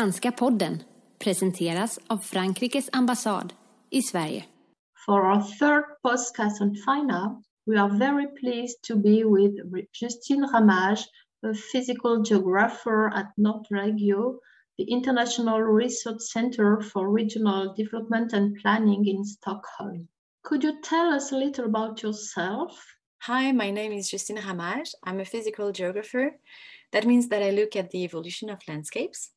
Franska podden presenteras av Frankrikes ambassad i Sverige. For our third podcast on FINA, we are very pleased to be with Justine Ramage, a physical geographer at Nordregio, the International Research Center for Regional Development and Planning in Stockholm. Could you tell us a little about yourself? Hi, my name is Justine Ramage. I'm a physical geographer. That means that I look at the evolution of landscapes.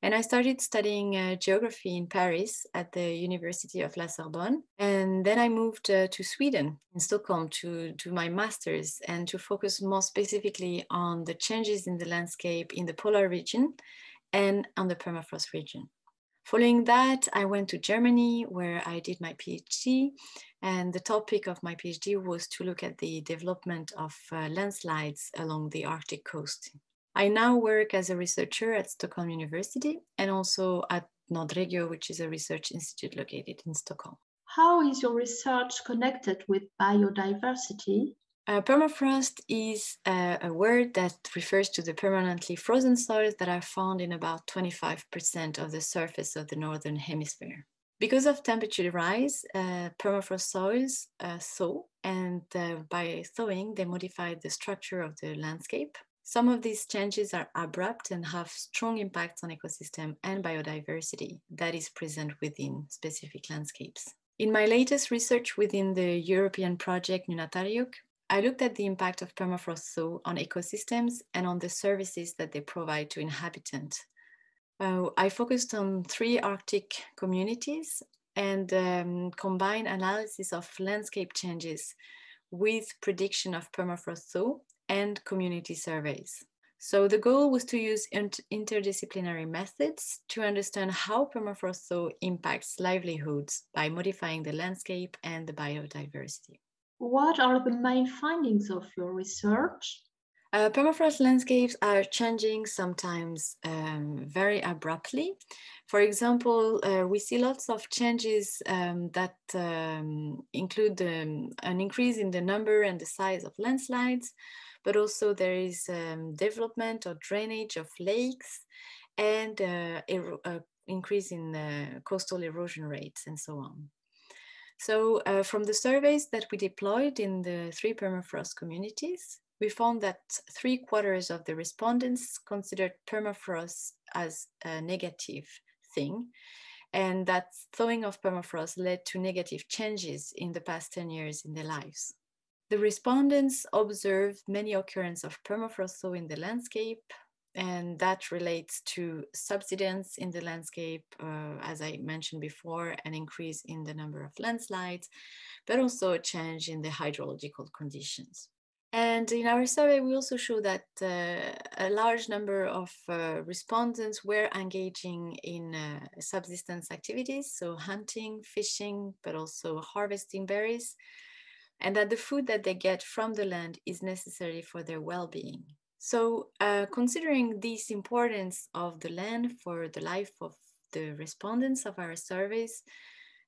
And I started studying uh, geography in Paris at the University of La Sorbonne. And then I moved uh, to Sweden, in Stockholm, to do my master's and to focus more specifically on the changes in the landscape in the polar region and on the permafrost region. Following that, I went to Germany where I did my PhD. And the topic of my PhD was to look at the development of uh, landslides along the Arctic coast I now work as a researcher at Stockholm University and also at Nordregio, which is a research institute located in Stockholm. How is your research connected with biodiversity? Uh, permafrost is uh, a word that refers to the permanently frozen soils that are found in about 25% of the surface of the northern hemisphere. Because of temperature rise, uh, permafrost soils uh, thaw, and uh, by thawing, they modify the structure of the landscape. Some of these changes are abrupt and have strong impacts on ecosystem and biodiversity that is present within specific landscapes. In my latest research within the European project Nunataryuk, I looked at the impact of permafrost thaw on ecosystems and on the services that they provide to inhabitants. Uh, I focused on three Arctic communities and um, combined analysis of landscape changes with prediction of permafrost thaw and community surveys. So the goal was to use interdisciplinary methods to understand how permafrost thaw impacts livelihoods by modifying the landscape and the biodiversity. What are the main findings of your research? Uh, permafrost landscapes are changing sometimes um, very abruptly. For example, uh, we see lots of changes um, that um, include um, an increase in the number and the size of landslides, but also there is um, development or drainage of lakes and uh, uh, increase in uh, coastal erosion rates and so on. So uh, from the surveys that we deployed in the three permafrost communities, we found that three quarters of the respondents considered permafrost as a negative thing and that thawing of permafrost led to negative changes in the past 10 years in their lives. The respondents observed many occurrences of permafrost thaw in the landscape, and that relates to subsidence in the landscape, uh, as I mentioned before, an increase in the number of landslides, but also a change in the hydrological conditions. And in our survey, we also show that uh, a large number of uh, respondents were engaging in uh, subsistence activities, so hunting, fishing, but also harvesting berries, and that the food that they get from the land is necessary for their well-being. So uh, considering this importance of the land for the life of the respondents of our surveys,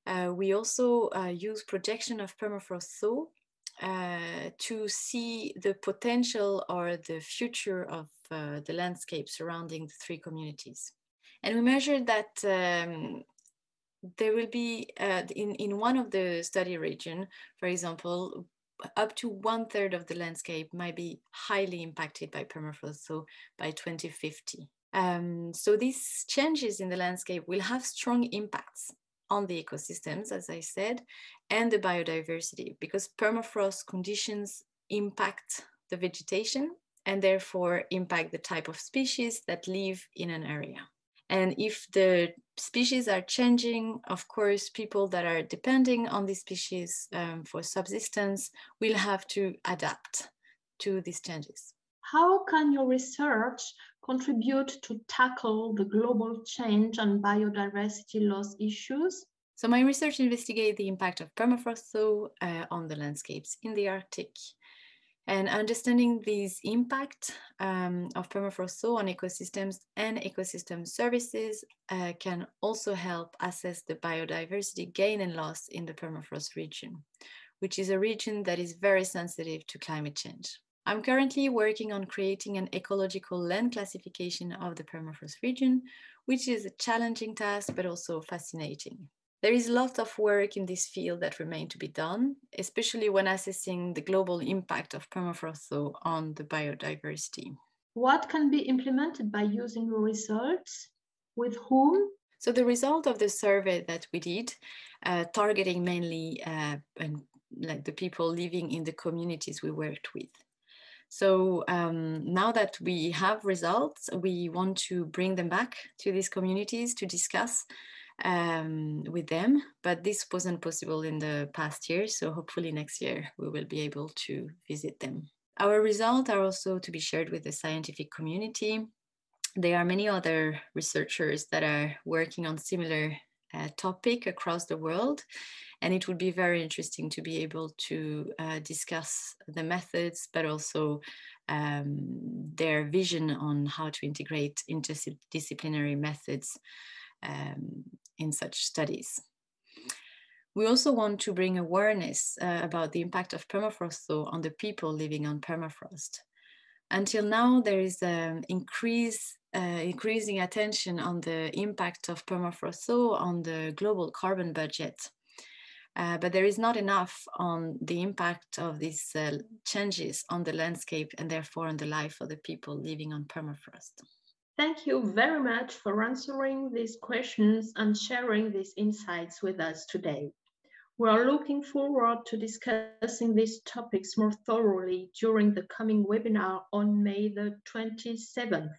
uh, we also uh, use projection of permafrost thaw uh, to see the potential or the future of uh, the landscape surrounding the three communities. And we measured that um, there will be uh, in, in one of the study region, for example, up to one third of the landscape might be highly impacted by permafrost, so by 2050. Um, so these changes in the landscape will have strong impacts on the ecosystems, as I said, and the biodiversity, because permafrost conditions impact the vegetation and therefore impact the type of species that live in an area. And if the species are changing, of course, people that are depending on these species um, for subsistence will have to adapt to these changes. How can your research contribute to tackle the global change and biodiversity loss issues? So my research investigates the impact of permafrost thaw uh, on the landscapes in the Arctic and understanding these impact um, of permafrost on ecosystems and ecosystem services uh, can also help assess the biodiversity gain and loss in the permafrost region, which is a region that is very sensitive to climate change. I'm currently working on creating an ecological land classification of the permafrost region, which is a challenging task, but also fascinating. There is a lot of work in this field that remain to be done, especially when assessing the global impact of permafrost on the biodiversity. What can be implemented by using the results? With whom? So the result of the survey that we did, uh, targeting mainly uh, and like the people living in the communities we worked with. So um, now that we have results, we want to bring them back to these communities to discuss um, with them. But this wasn't possible in the past year. So hopefully next year we will be able to visit them. Our results are also to be shared with the scientific community. There are many other researchers that are working on similar uh, topic across the world. And it would be very interesting to be able to uh, discuss the methods, but also um, their vision on how to integrate interdisciplinary methods um, in such studies. We also want to bring awareness uh, about the impact of permafrost though, on the people living on permafrost. Until now, there is an um, increase uh, increasing attention on the impact of permafrost on the global carbon budget. Uh, but there is not enough on the impact of these uh, changes on the landscape and therefore on the life of the people living on permafrost. Thank you very much for answering these questions and sharing these insights with us today. We are looking forward to discussing these topics more thoroughly during the coming webinar on May the 27th.